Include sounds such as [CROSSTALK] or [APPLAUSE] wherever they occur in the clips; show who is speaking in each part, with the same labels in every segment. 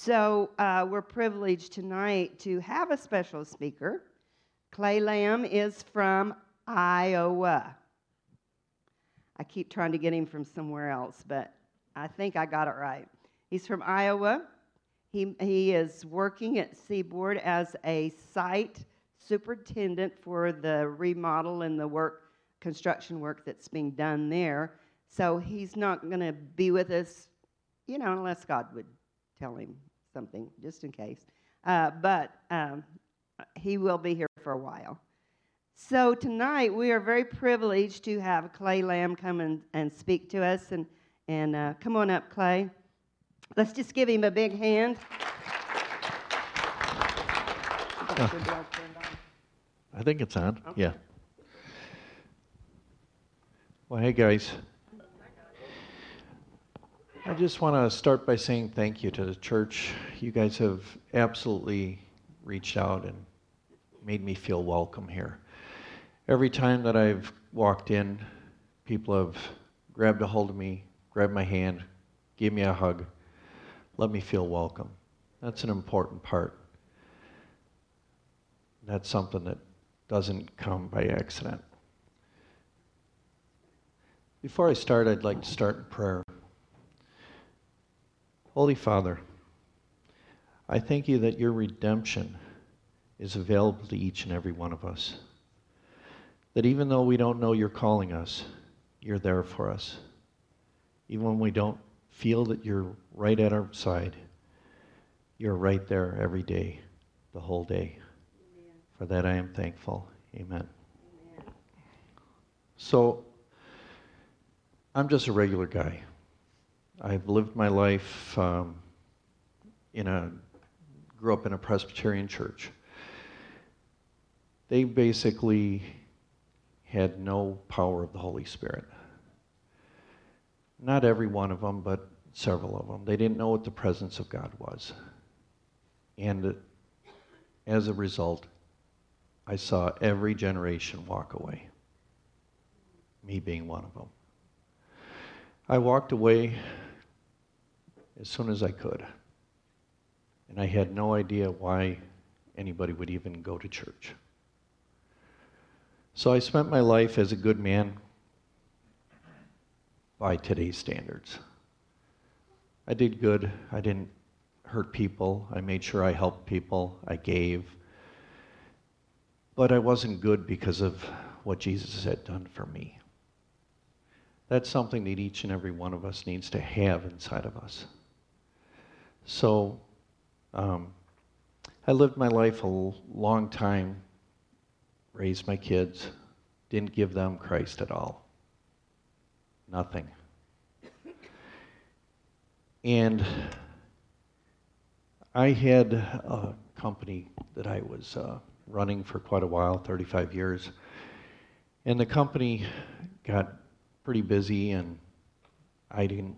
Speaker 1: So uh, we're privileged tonight to have a special speaker. Clay Lamb is from Iowa. I keep trying to get him from somewhere else, but I think I got it right. He's from Iowa. He, he is working at Seaboard as a site superintendent for the remodel and the work, construction work that's being done there. So he's not going to be with us, you know, unless God would tell him something, just in case. Uh, but um, he will be here for a while. So tonight we are very privileged to have Clay Lamb come and, and speak to us. And, and uh, come on up, Clay. Let's just give him a big hand.
Speaker 2: I think it's on. Okay. Yeah. Well, hey guys. I just want to start by saying thank you to the church. You guys have absolutely reached out and made me feel welcome here. Every time that I've walked in, people have grabbed a hold of me, grabbed my hand, gave me a hug, let me feel welcome. That's an important part. That's something that doesn't come by accident. Before I start, I'd like to start in prayer. Holy Father, I thank you that your redemption is available to each and every one of us. That even though we don't know you're calling us, you're there for us. Even when we don't feel that you're right at our side, you're right there every day, the whole day. Amen. For that I am thankful. Amen. Amen. So, I'm just a regular guy. I've lived my life um, in a, grew up in a Presbyterian church. They basically had no power of the Holy Spirit. Not every one of them, but several of them. They didn't know what the presence of God was. And as a result, I saw every generation walk away, me being one of them. I walked away as soon as I could. And I had no idea why anybody would even go to church. So I spent my life as a good man by today's standards. I did good. I didn't hurt people. I made sure I helped people. I gave. But I wasn't good because of what Jesus had done for me. That's something that each and every one of us needs to have inside of us. So um, I lived my life a long time, raised my kids, didn't give them Christ at all. Nothing. And I had a company that I was uh, running for quite a while 35 years. And the company got pretty busy, and I didn't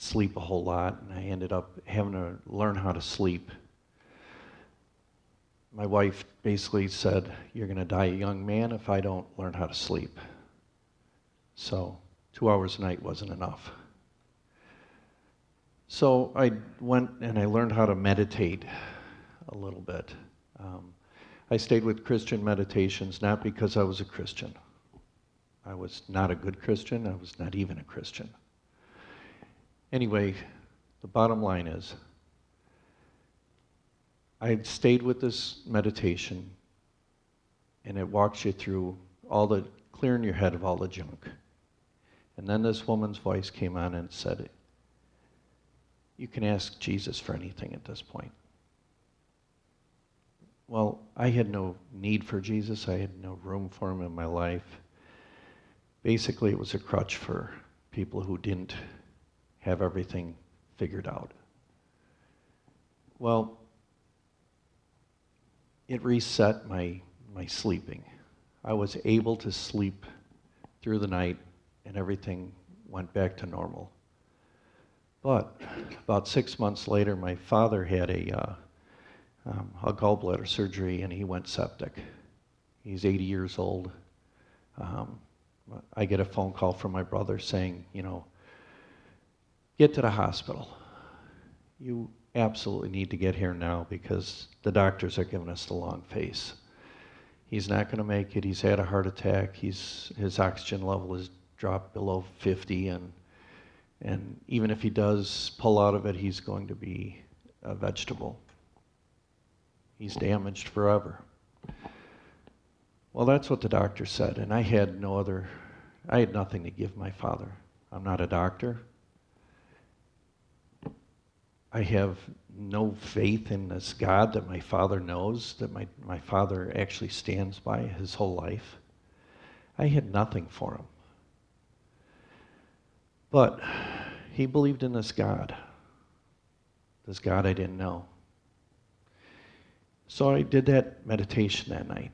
Speaker 2: sleep a whole lot, and I ended up having to learn how to sleep. My wife basically said, You're going to die a young man if I don't learn how to sleep. So, two hours a night wasn't enough. So, I went and I learned how to meditate a little bit. Um, I stayed with Christian meditations not because I was a Christian. I was not a good Christian, I was not even a Christian. Anyway, the bottom line is I stayed with this meditation, and it walks you through all the clearing your head of all the junk. And then this woman's voice came on and said, You can ask Jesus for anything at this point. Well, I had no need for Jesus, I had no room for him in my life. Basically, it was a crutch for people who didn't have everything figured out. Well, it reset my, my sleeping. I was able to sleep through the night and everything went back to normal. But about six months later, my father had a, uh, um, a gallbladder surgery and he went septic. He's 80 years old. Um, I get a phone call from my brother saying, you know, get to the hospital. You, absolutely need to get here now because the doctors are giving us the long face. He's not going to make it. He's had a heart attack. He's, his oxygen level has dropped below 50, and, and even if he does pull out of it, he's going to be a vegetable. He's damaged forever. Well, that's what the doctor said, and I had no other, I had nothing to give my father. I'm not a doctor. I have no faith in this God that my father knows, that my, my father actually stands by his whole life. I had nothing for him. But he believed in this God, this God I didn't know. So I did that meditation that night.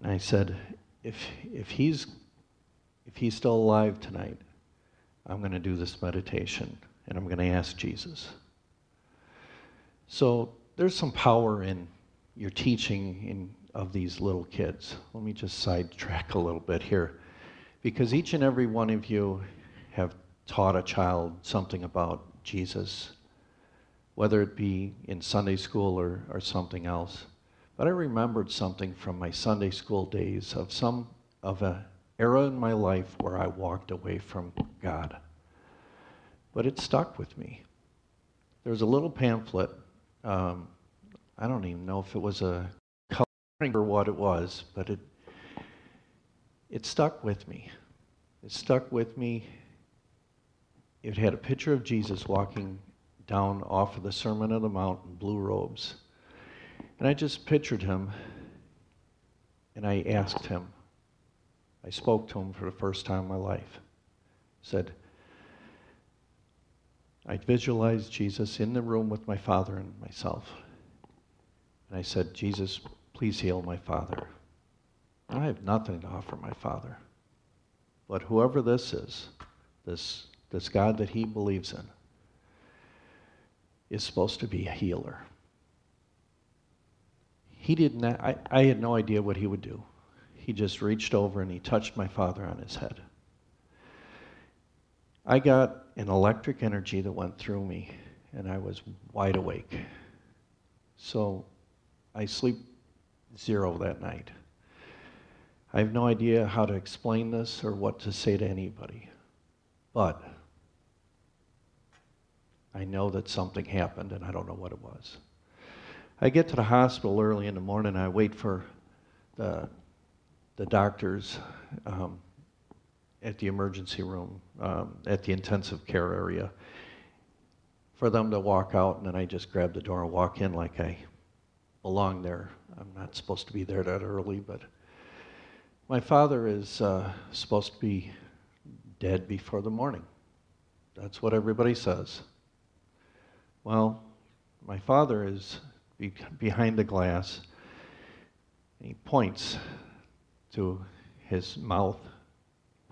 Speaker 2: And I said, if, if, he's, if he's still alive tonight, I'm going to do this meditation and I'm going to ask Jesus. So there's some power in your teaching in, of these little kids. Let me just sidetrack a little bit here. Because each and every one of you have taught a child something about Jesus, whether it be in Sunday school or, or something else. But I remembered something from my Sunday school days of some of an era in my life where I walked away from God but it stuck with me. There was a little pamphlet. Um, I don't even know if it was a coloring or what it was, but it it stuck with me. It stuck with me. It had a picture of Jesus walking down off of the Sermon on the Mount in blue robes. And I just pictured him and I asked him. I spoke to him for the first time in my life. said, I visualized Jesus in the room with my father and myself. And I said, Jesus, please heal my father. I have nothing to offer my father. But whoever this is, this, this God that he believes in, is supposed to be a healer. He didn't, I, I had no idea what he would do. He just reached over and he touched my father on his head. I got an electric energy that went through me, and I was wide awake. So I sleep zero that night. I have no idea how to explain this or what to say to anybody, but I know that something happened and I don't know what it was. I get to the hospital early in the morning. I wait for the, the doctors. Um, at the emergency room, um, at the intensive care area, for them to walk out, and then I just grab the door and walk in like I belong there. I'm not supposed to be there that early, but my father is uh, supposed to be dead before the morning. That's what everybody says. Well, my father is be- behind the glass. And he points to his mouth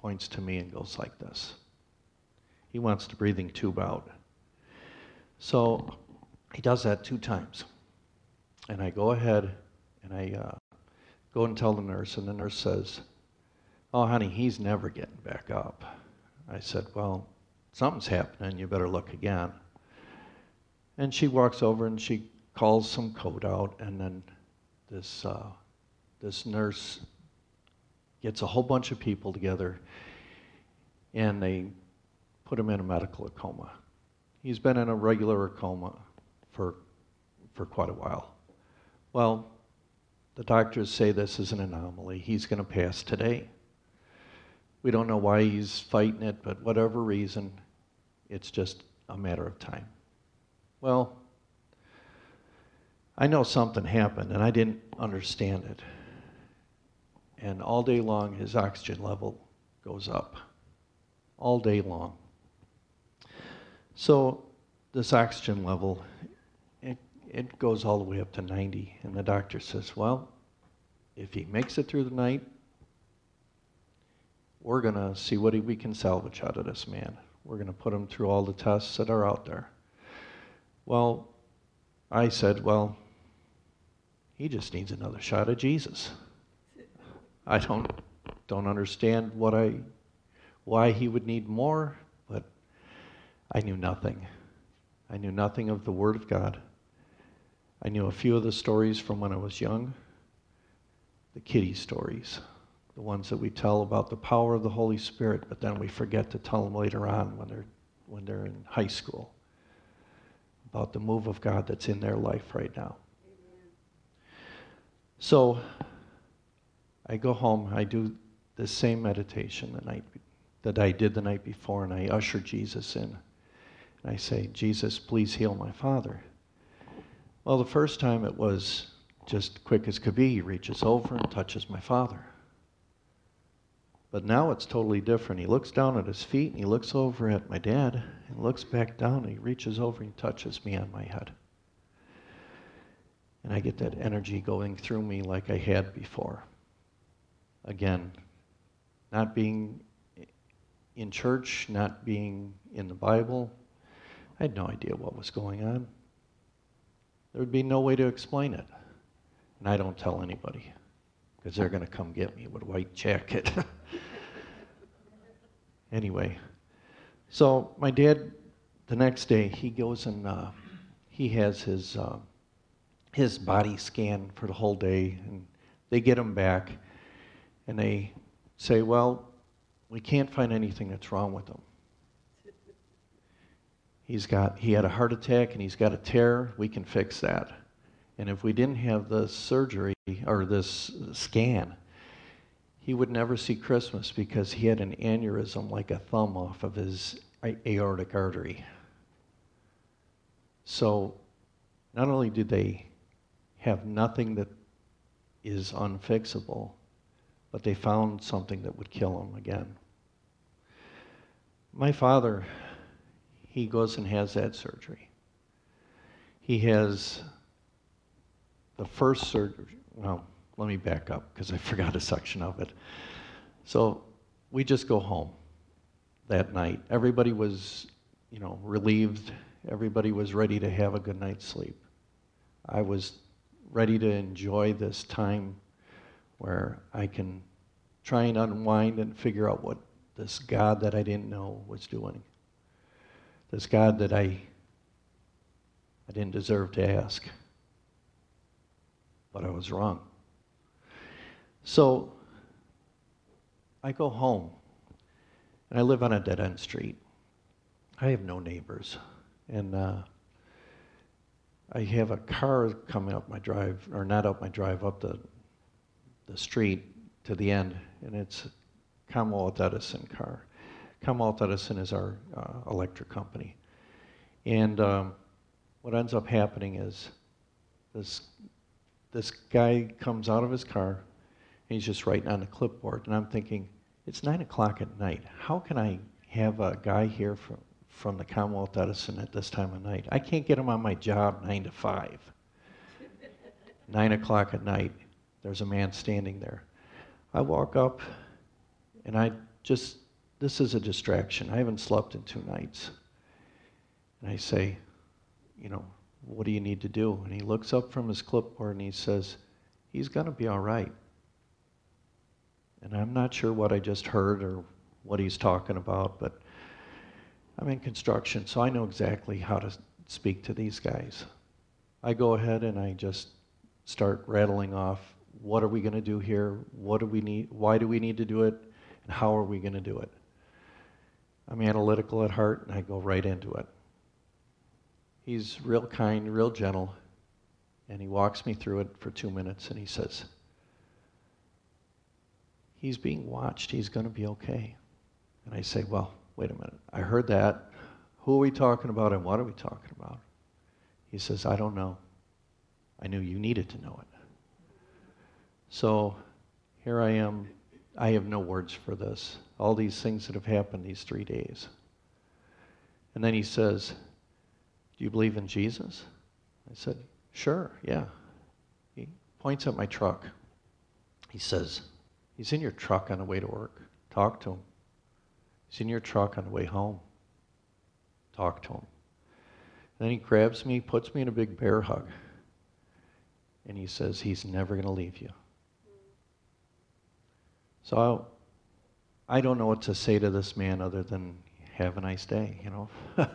Speaker 2: points to me and goes like this. He wants the breathing tube out. So he does that two times. And I go ahead and I uh, go and tell the nurse, and the nurse says, Oh, honey, he's never getting back up. I said, Well, something's happening. You better look again. And she walks over and she calls some code out, and then this, uh, this nurse gets a whole bunch of people together and they put him in a medical coma. He's been in a regular coma for, for quite a while. Well, the doctors say this is an anomaly. He's going to pass today. We don't know why he's fighting it, but whatever reason, it's just a matter of time. Well, I know something happened, and I didn't understand it and all day long his oxygen level goes up. All day long. So this oxygen level, it, it goes all the way up to 90. And the doctor says, well, if he makes it through the night, we're going to see what we can salvage out of this man. We're going to put him through all the tests that are out there. Well, I said, well, he just needs another shot of Jesus. I don't don't understand what I why he would need more, but I knew nothing. I knew nothing of the Word of God. I knew a few of the stories from when I was young, the kiddie stories, the ones that we tell about the power of the Holy Spirit, but then we forget to tell them later on when they're, when they're in high school about the move of God that's in their life right now. So I go home, I do the same meditation the night that I did the night before, and I usher Jesus in. And I say, Jesus, please heal my father. Well, the first time it was just quick as could be. He reaches over and touches my father. But now it's totally different. He looks down at his feet and he looks over at my dad and looks back down and he reaches over and touches me on my head. And I get that energy going through me like I had before. Again, not being in church, not being in the Bible. I had no idea what was going on. There would be no way to explain it. And I don't tell anybody because they're going to come get me with a white jacket. [LAUGHS] anyway, so my dad, the next day, he goes and uh, he has his, uh, his body scan for the whole day, and they get him back, and they say, well, we can't find anything that's wrong with him. He's got, he had a heart attack and he's got a tear. We can fix that. And if we didn't have the surgery or this scan, he would never see Christmas because he had an aneurysm like a thumb off of his aortic artery. So not only did they have nothing that is unfixable, but they found something that would kill him again. My father, he goes and has that surgery. He has the first surgery. Well, let me back up because I [LAUGHS] forgot a section of it. So we just go home that night. Everybody was, you know, relieved. Everybody was ready to have a good night's sleep. I was ready to enjoy this time where I can try and unwind and figure out what this God that I didn't know was doing. This God that I, I didn't deserve to ask. But I was wrong. So I go home and I live on a dead end street. I have no neighbors. And uh, I have a car coming up my drive, or not up my drive, up the, the street to the end, and it's Commonwealth Edison car. Commonwealth Edison is our uh, electric company. And um, what ends up happening is this, this guy comes out of his car and he's just writing on a clipboard. And I'm thinking, it's 9 o'clock at night. How can I have a guy here from, from the Commonwealth Edison at this time of night? I can't get him on my job 9 to 5. [LAUGHS] 9 o'clock at night, there's a man standing there. I walk up and I just, this is a distraction. I haven't slept in two nights. And I say, you know, what do you need to do? And he looks up from his clipboard and he says, he's going to be all right. And I'm not sure what I just heard or what he's talking about, but I'm in construction, so I know exactly how to speak to these guys. I go ahead and I just start rattling off what are we going to do here? What do we need? Why do we need to do it? And how are we going to do it? I'm analytical at heart, and I go right into it. He's real kind, real gentle, and he walks me through it for two minutes, and he says, He's being watched. He's going to be okay. And I say, Well, wait a minute. I heard that. Who are we talking about, and what are we talking about? He says, I don't know. I knew you needed to know it. So here I am I have no words for this. All these things that have happened these three days. And then he says, Do you believe in Jesus? I said, Sure, yeah. He points at my truck. He says, He's in your truck on the way to work. Talk to him. He's in your truck on the way home. Talk to him. And then he grabs me, puts me in a big bear hug, and he says, He's never going to leave you. So I don't know what to say to this man other than have a nice day, you know. [LAUGHS]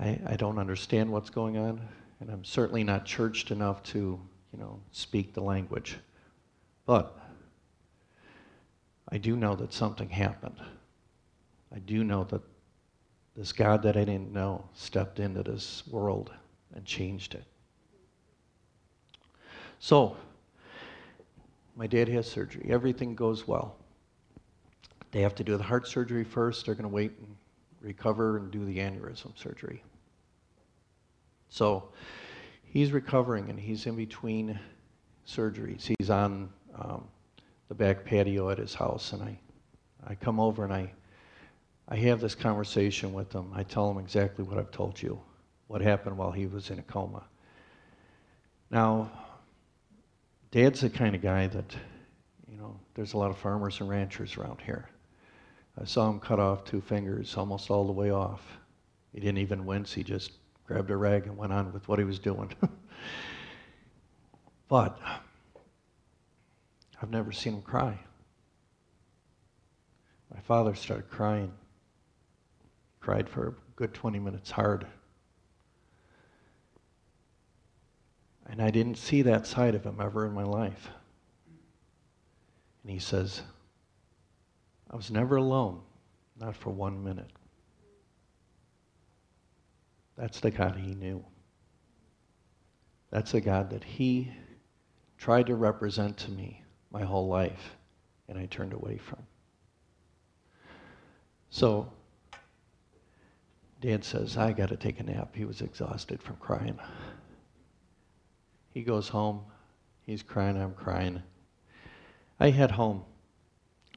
Speaker 2: I, I don't understand what's going on, and I'm certainly not churched enough to, you know, speak the language. But I do know that something happened. I do know that this God that I didn't know stepped into this world and changed it. So, my dad has surgery. Everything goes well. They have to do the heart surgery first. They're going to wait and recover and do the aneurysm surgery. So he's recovering and he's in between surgeries. He's on um, the back patio at his house, and I, I come over and I, I have this conversation with him. I tell him exactly what I've told you, what happened while he was in a coma. Now, Dad's the kind of guy that, you know, there's a lot of farmers and ranchers around here. I saw him cut off two fingers almost all the way off. He didn't even wince, he just grabbed a rag and went on with what he was doing. [LAUGHS] but I've never seen him cry. My father started crying, cried for a good 20 minutes hard. And I didn't see that side of him ever in my life. And he says, I was never alone, not for one minute. That's the God he knew. That's the God that he tried to represent to me my whole life, and I turned away from. So, Dad says, I got to take a nap. He was exhausted from crying. He goes home. He's crying. I'm crying. I head home.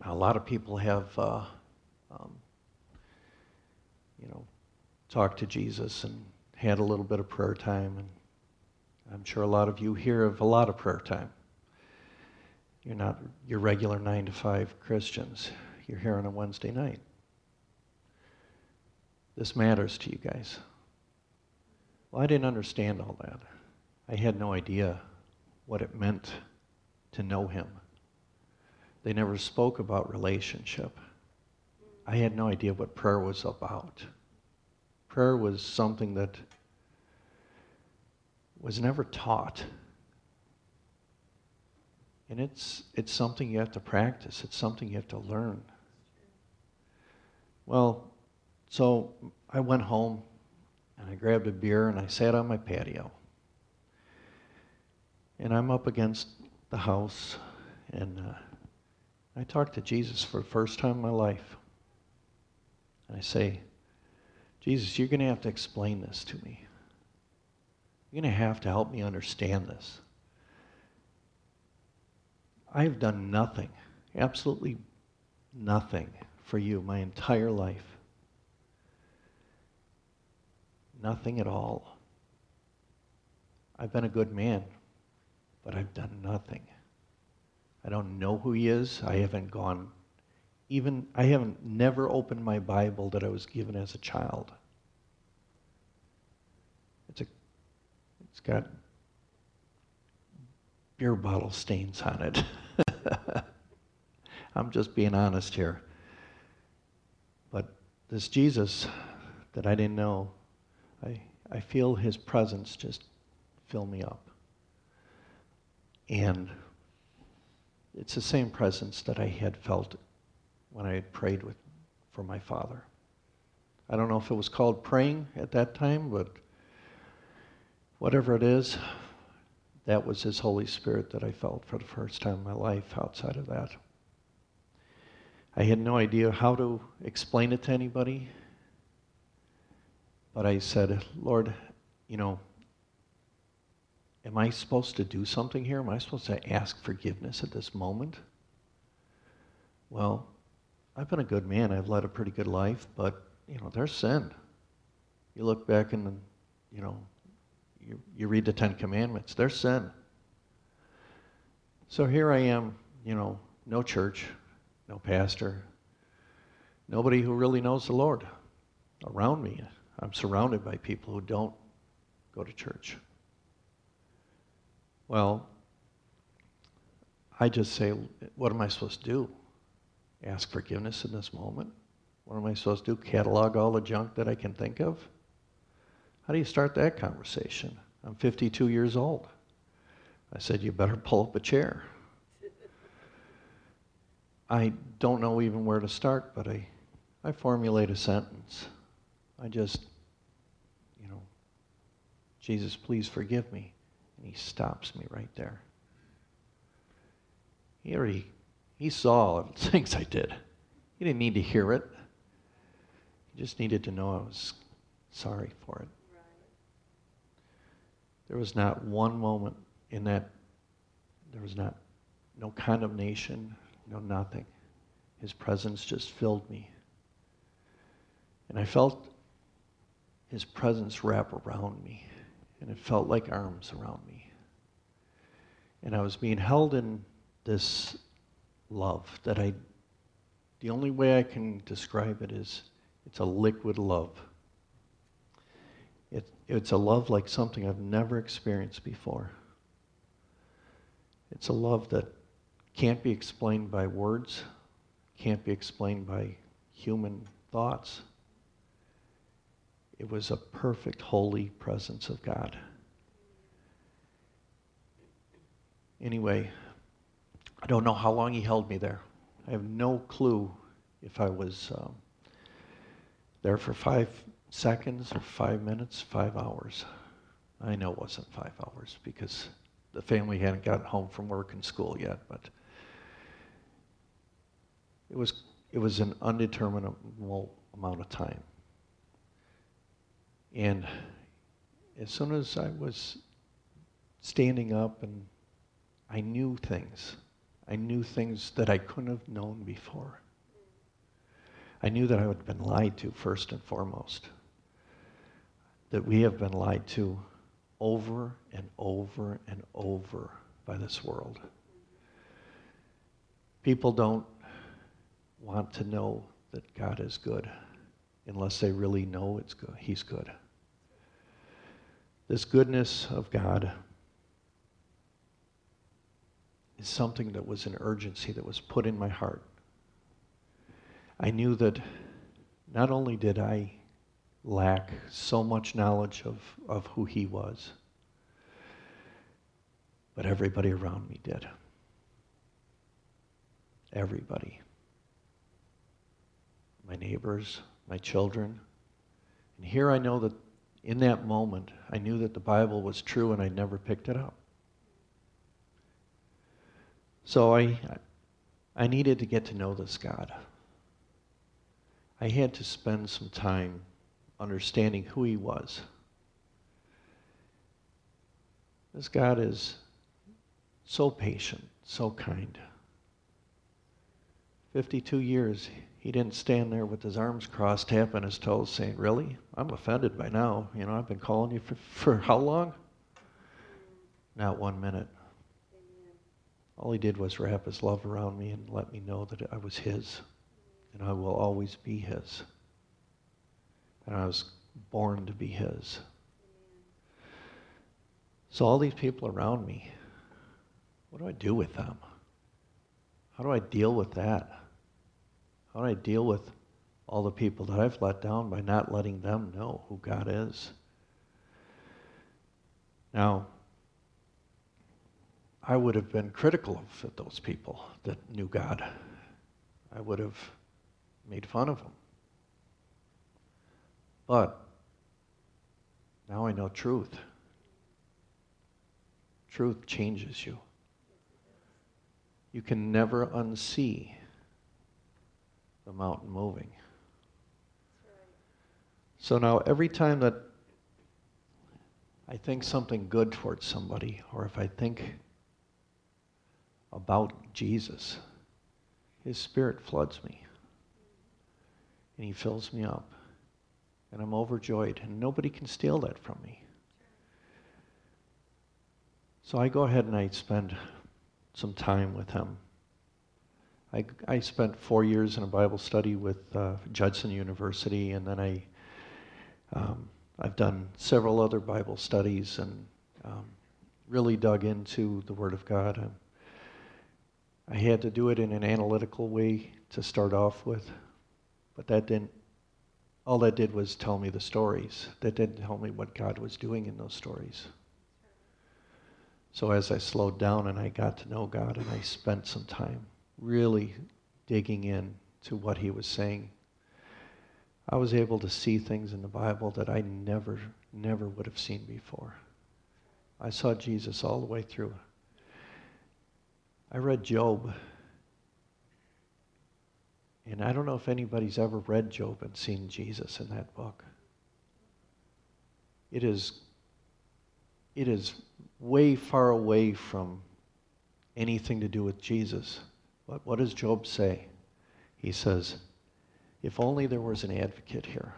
Speaker 2: A lot of people have, uh, um, you know, talked to Jesus and had a little bit of prayer time. And I'm sure a lot of you here have a lot of prayer time. You're not your regular nine to five Christians. You're here on a Wednesday night. This matters to you guys. Well, I didn't understand all that. I had no idea what it meant to know him. They never spoke about relationship. I had no idea what prayer was about. Prayer was something that was never taught. And it's, it's something you have to practice, it's something you have to learn. Well, so I went home and I grabbed a beer and I sat on my patio. And I'm up against the house and uh, I talk to Jesus for the first time in my life. And I say, Jesus, you're going to have to explain this to me. You're going to have to help me understand this. I have done nothing, absolutely nothing for you my entire life. Nothing at all. I've been a good man, but I've done nothing. I don't know who he is. I haven't gone, even, I haven't never opened my Bible that I was given as a child. It's, a, it's got beer bottle stains on it. [LAUGHS] I'm just being honest here. But this Jesus that I didn't know, I, I feel his presence just fill me up. And it's the same presence that I had felt when I had prayed with, for my father. I don't know if it was called praying at that time, but whatever it is, that was His Holy Spirit that I felt for the first time in my life outside of that. I had no idea how to explain it to anybody, but I said, Lord, you know, am I supposed to do something here? Am I supposed to ask forgiveness at this moment? Well, I've been a good man. I've led a pretty good life, but, you know, there's sin. You look back and, you know, you, you read the Ten Commandments, there's sin. So here I am, you know, no church, no pastor, nobody who really knows the Lord around me. I'm surrounded by people who don't go to church. Well, I just say, what am I supposed to do? Ask forgiveness in this moment? What am I supposed to do? Catalog all the junk that I can think of? How do you start that conversation? I'm 52 years old. I said, You better pull up a chair. [LAUGHS] I don't know even where to start, but I, I formulate a sentence. I just, you know, Jesus, please forgive me. And he stops me right there. He already, he saw [LAUGHS] the things I did. He didn't need to hear it. He just needed to know I was sorry for it. There was not one moment in that, there was not no condemnation, no nothing. His presence just filled me. And I felt his presence wrap around me, and it felt like arms around me. And I was being held in this love that I, the only way I can describe it is it's a liquid love. It, it's a love like something I've never experienced before. It's a love that can't be explained by words, can't be explained by human thoughts. It was a perfect, holy presence of God. Anyway, I don't know how long he held me there. I have no clue if I was um, there for five seconds or five minutes, five hours. I know it wasn't five hours because the family hadn't gotten home from work and school yet, but it was, it was an undeterminable amount of time. And as soon as I was standing up and I knew things, I knew things that I couldn't have known before. I knew that I had been lied to first and foremost. That we have been lied to over and over and over by this world. People don't want to know that God is good unless they really know it's good. He's good. This goodness of God is something that was an urgency that was put in my heart. I knew that not only did I lack so much knowledge of, of who he was, but everybody around me did. Everybody my neighbors, my children. And here I know that in that moment, I knew that the Bible was true and I never picked it up. So I, I needed to get to know this God. I had to spend some time understanding who he was. This God is so patient, so kind. 52 years he didn't stand there with his arms crossed, tapping his toes, saying, Really? I'm offended by now. You know, I've been calling you for, for how long? Not one minute. All he did was wrap his love around me and let me know that I was his, and I will always be his. And I was born to be his. So, all these people around me, what do I do with them? How do I deal with that? How do I deal with all the people that I've let down by not letting them know who God is? Now, I would have been critical of those people that knew God. I would have made fun of them. But now I know truth. Truth changes you. You can never unsee the mountain moving. So now every time that I think something good towards somebody, or if I think about Jesus, His Spirit floods me. And He fills me up. And I'm overjoyed. And nobody can steal that from me. So I go ahead and I spend some time with Him. I, I spent four years in a Bible study with uh, Judson University, and then I, um, I've done several other Bible studies and um, really dug into the Word of God. And I had to do it in an analytical way to start off with, but that didn't all that did was tell me the stories. That didn't tell me what God was doing in those stories. So as I slowed down and I got to know God and I spent some time really digging in to what he was saying, I was able to see things in the Bible that I never, never would have seen before. I saw Jesus all the way through. I read Job. And I don't know if anybody's ever read Job and seen Jesus in that book. It is, it is way far away from anything to do with Jesus. But what does Job say? He says, if only there was an advocate here.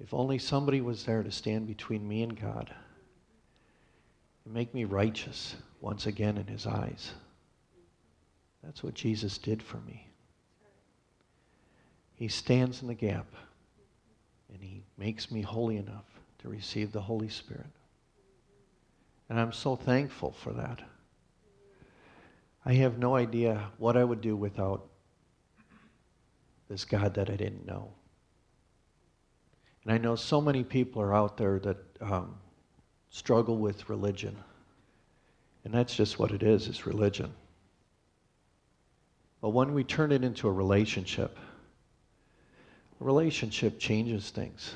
Speaker 2: If only somebody was there to stand between me and God and make me righteous once again in his eyes. That's what Jesus did for me. He stands in the gap and he makes me holy enough to receive the Holy Spirit. And I'm so thankful for that. I have no idea what I would do without this God that I didn't know. And I know so many people are out there that um, struggle with religion. And that's just what it is, it's religion. But when we turn it into a relationship, a relationship changes things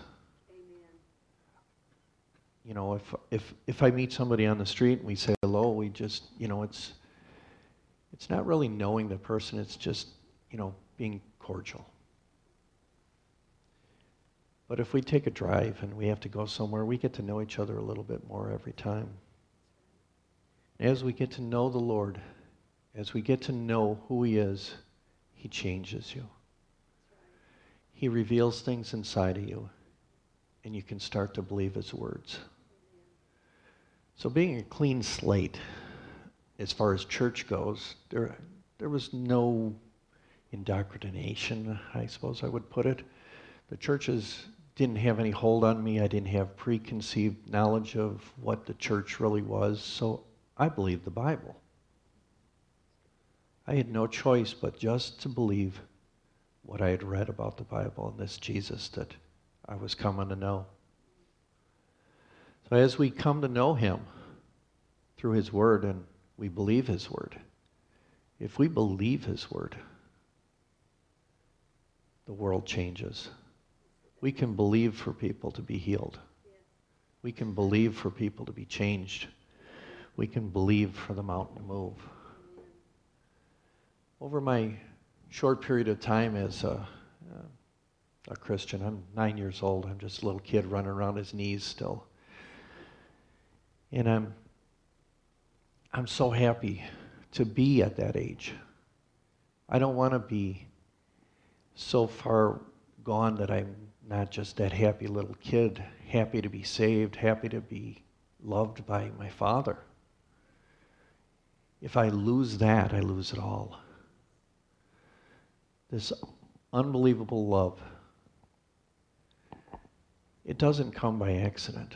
Speaker 2: you know, if, if, if I meet somebody on the street and we say hello, we just, you know, it's, it's not really knowing the person, it's just, you know, being cordial. But if we take a drive and we have to go somewhere, we get to know each other a little bit more every time. As we get to know the Lord, as we get to know who He is, He changes you. He reveals things inside of you, and you can start to believe His words. So being a clean slate, as far as church goes, there, there was no indoctrination, I suppose I would put it. The churches didn't have any hold on me. I didn't have preconceived knowledge of what the church really was. So I believed the Bible. I had no choice but just to believe what I had read about the Bible and this Jesus that I was coming to know. So as we come to know him through his word and we believe his word, if we believe his word, the world changes. We can believe for people to be healed. We can believe for people to be changed. We can believe for the mountain to move. Over my short period of time as a, uh, a Christian, I'm nine years old. I'm just a little kid running around his knees still. And I'm, I'm so happy to be at that age. I don't want to be so far gone that I'm not just that happy little kid, happy to be saved, happy to be loved by my Father. If I lose that, I lose it all. This unbelievable love, it doesn't come by accident.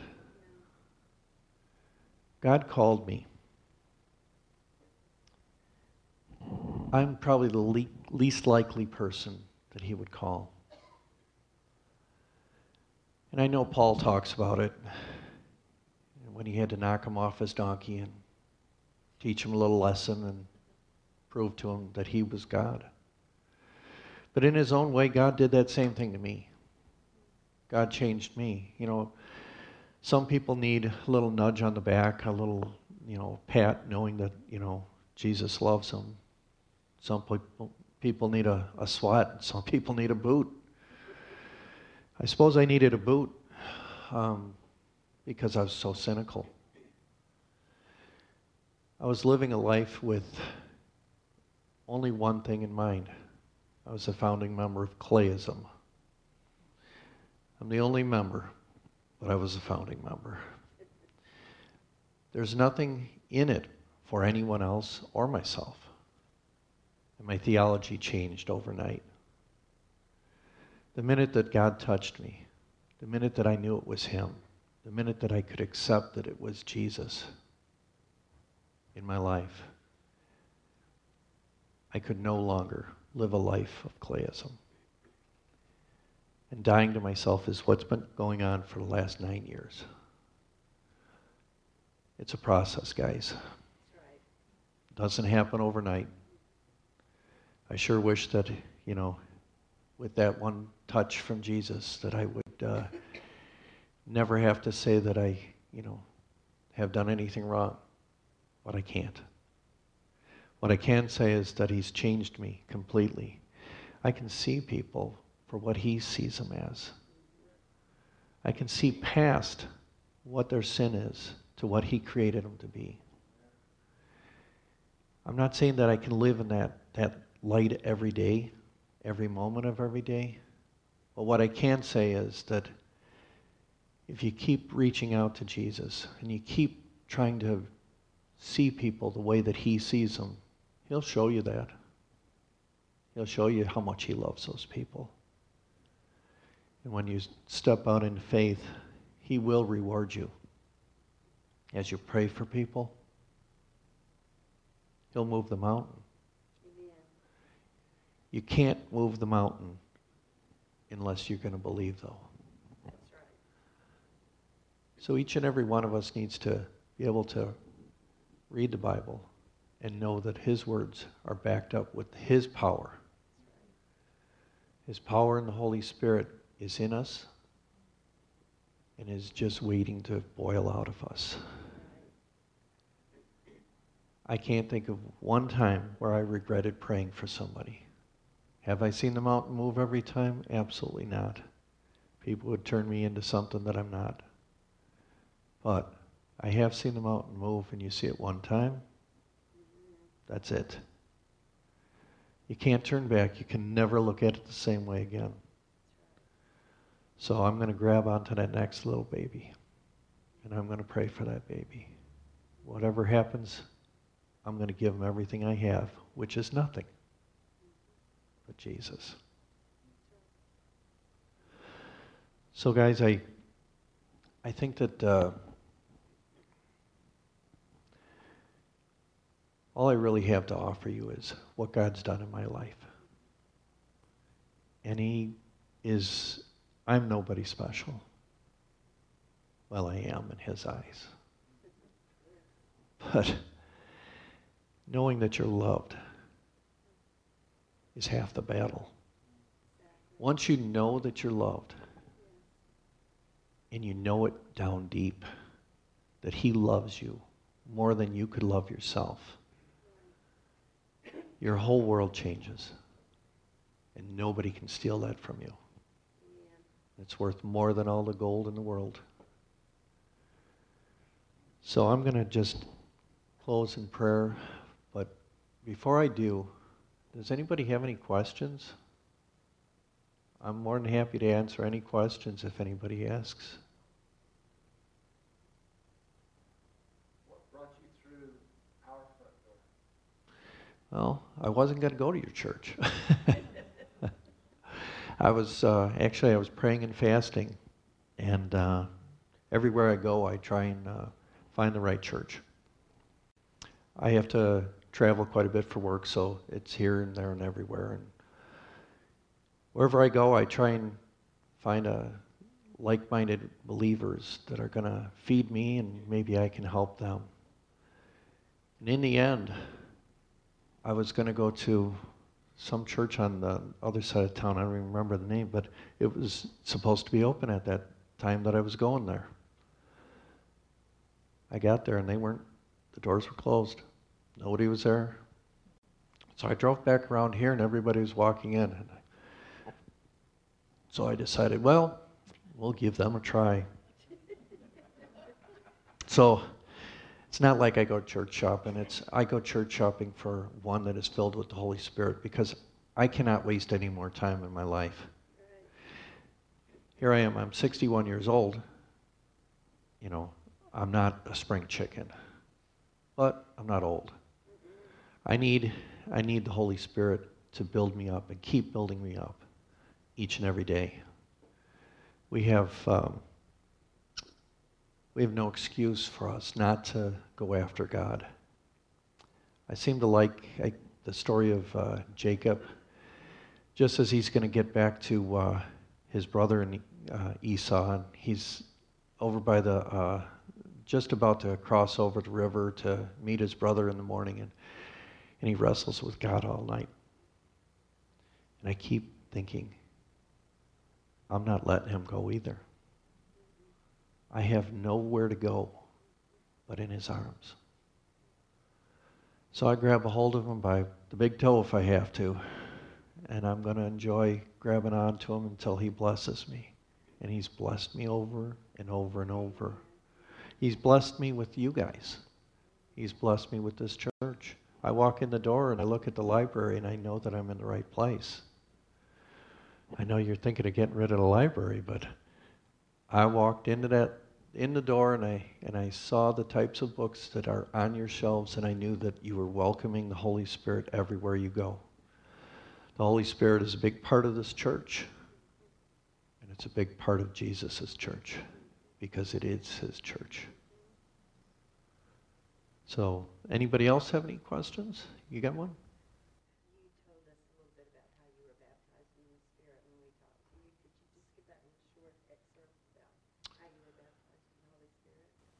Speaker 2: God called me. I'm probably the le- least likely person that he would call. And I know Paul talks about it when he had to knock him off his donkey and teach him a little lesson and prove to him that he was God. But in his own way, God did that same thing to me. God changed me. You know, some people need a little nudge on the back, a little, you know, pat, knowing that, you know, Jesus loves them. Some people, people need a, a swat, some people need a boot. I suppose I needed a boot um, because I was so cynical. I was living a life with only one thing in mind. I was a founding member of Clayism. I'm the only member but I was a founding member. There's nothing in it for anyone else or myself. And my theology changed overnight. The minute that God touched me, the minute that I knew it was Him, the minute that I could accept that it was Jesus in my life, I could no longer live a life of clayism. and dying to myself is what's been going on for the last nine years. It's a process, guys. Doesn't happen overnight. I sure wish that, you know, with that one touch from Jesus, that I would uh, never have to say that I, you know, have done anything wrong. But I can't. What I can say is that He's changed me completely. I can see people for what He sees them as. I can see past what their sin is to what He created them to be. I'm not saying that I can live in that, that light every day, every moment of every day. But what I can say is that if you keep reaching out to Jesus and you keep trying to see people the way that He sees them, He'll show you that. He'll show you how much He loves those people. And when you step out in faith, He will reward you. As you pray for people, He'll move the mountain. You can't move the mountain unless you're going to believe, though. Right. So each and every one of us needs to be able to read the Bible and know that His words are backed up with His power. His power in the Holy Spirit is in us and is just waiting to boil out of us. I can't think of one time where I regretted praying for somebody. Have I seen the mountain move every time? Absolutely not. People would turn me into something that I'm not. But I have seen the mountain move, and you see it one time, that's it. You can't turn back. You can never look at it the same way again. So I'm going to grab onto that next little baby, and I'm going to pray for that baby. Whatever happens, I'm going to give him everything I have, which is nothing but Jesus. So, guys, I, I think that uh, all I really have to offer you is what God's done in my life. And He is, I'm nobody special. Well, I am in His eyes. But knowing that you're loved is half the battle. Once you know that you're loved, and you know it down deep, that He loves you more than you could love yourself, your whole world changes. And nobody can steal that from you. It's worth more than all the gold in the world. So I'm going to just close in prayer. But before I do, does anybody have any questions? I'm more than happy to answer any questions if anybody asks.
Speaker 3: What brought you through our front door?
Speaker 2: Well, I wasn't going to go to your church. [LAUGHS] I was uh, actually I was praying and fasting, and uh, everywhere I go, I try and uh, find the right church. I have to travel quite a bit for work, so it's here and there and everywhere. And wherever I go, I try and find a like-minded believers that are going to feed me, and maybe I can help them. And in the end, I was going to go to some church on the other side of town. I don't remember the name, but it was supposed to be open at that time that I was going there. I got there and they weren't, the doors were closed. Nobody was there. So I drove back around here and everybody was walking in. And so I decided, well, we'll give them a try. so it's not like I go church shopping. It's I go church shopping for one that is filled with the Holy Spirit because I cannot waste any more time in my life. Here I am. I'm 61 years old. You know, I'm not a spring chicken, but I'm not old. I need, I need the Holy Spirit to build me up and keep building me up each and every day. We have, um, we have no excuse for us not to go after God. I seem to like I, the story of uh, Jacob. Just as he's going to get back to uh, his brother and uh, Esau, and he's over by the, uh, just about to cross over the river to meet his brother in the morning, and, and he wrestles with God all night. And I keep thinking, I'm not letting him go either. I have nowhere to go but in his arms. So I grab a hold of him by the big toe if I have to, and I'm going to enjoy grabbing onto him until he blesses me. And he's blessed me over and over and over. He's blessed me with you guys. He's blessed me with this church. I walk in the door and I look at the library and I know that I'm in the right place. I know you're thinking of getting rid of the library, but I walked into that in the door and I and I saw the types of books that are on your shelves and I knew that you were welcoming the Holy Spirit everywhere you go. The Holy Spirit is a big part of this church. And it's a big part of Jesus' church because it is his church. So, anybody else have any questions? You got one?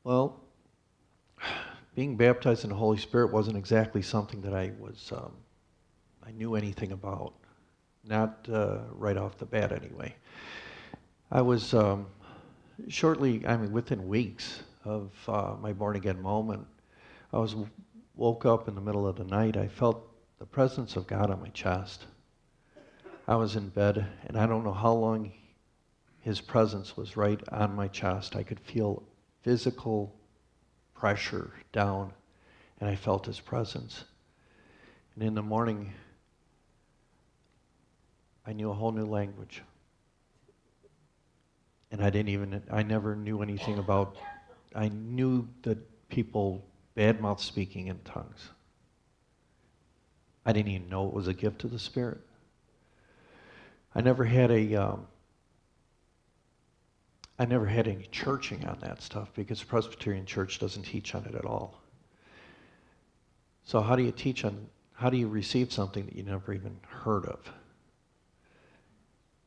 Speaker 2: Well, being baptized in the Holy Spirit wasn't exactly something that I was, um, I knew anything about. Not uh, right off the bat, anyway. I was um, shortly, I mean, within weeks of uh, my born again moment, I was woke up in the middle of the night. I felt the presence of God on my chest. I was in bed, and I don't know how long His presence was right on my chest. I could feel physical pressure down, and I felt his presence. And in the morning, I knew a whole new language. And I didn't even, I never knew anything about, I knew that people badmouth speaking in tongues. I didn't even know it was a gift of the Spirit. I never had a, um, I never had any churching on that stuff because the Presbyterian Church doesn't teach on it at all. So how do you teach on, how do you receive something that you never even heard of?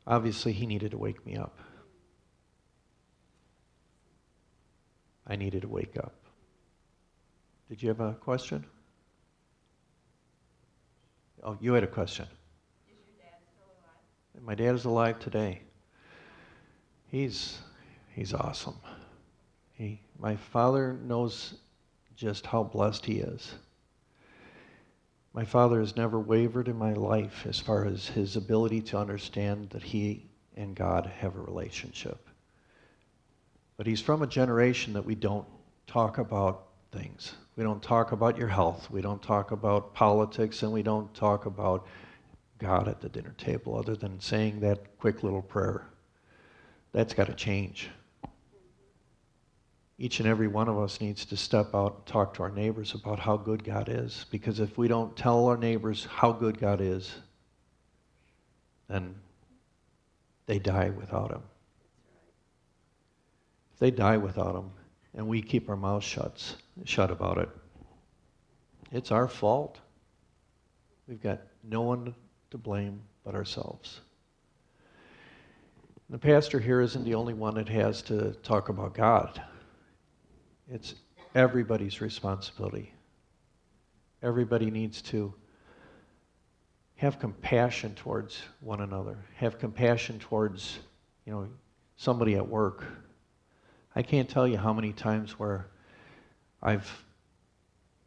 Speaker 2: Obviously, he needed to wake me up. I needed to wake up. Did you have a question? Oh, you had a question. Dad still alive? my dad is alive today. He's He's awesome. He, my father knows just how blessed he is. My father has never wavered in my life as far as his ability to understand that he and God have a relationship. But he's from a generation that we don't talk about things. We don't talk about your health. We don't talk about politics, and we don't talk about God at the dinner table other than saying that quick little prayer. That's got to change each and every one of us needs to step out and talk to our neighbors about how good God is. Because if we don't tell our neighbors how good God is, then they die without Him. If they die without Him and we keep our mouths shut, shut about it, it's our fault. We've got no one to blame but ourselves. The pastor here isn't the only one that has to talk about God. It's everybody's responsibility. Everybody needs to have compassion towards one another, have compassion towards, you know, somebody at work. I can't tell you how many times where I've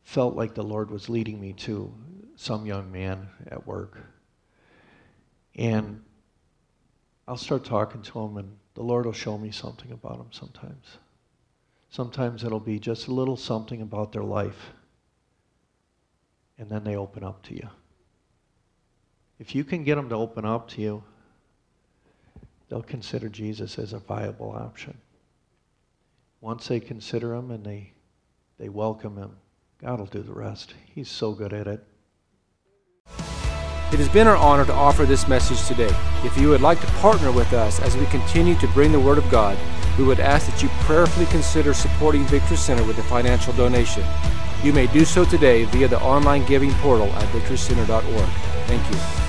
Speaker 2: felt like the Lord was leading me to some young man at work. And I'll start talking to him, and the Lord will show me something about him sometimes. Sometimes it'll be just a little something about their life, and then they open up to you. If you can get them to open up to you, they'll consider Jesus as a viable option. Once they consider him and they, they welcome him, God will do the rest. He's so good at it.
Speaker 4: It has been our honor to offer this message today. If you would like to partner with us as we continue to bring the Word of God, we would ask that you prayerfully consider supporting Victory Center with a financial donation. You may do so today via the online giving portal at victorycenter.org. Thank you.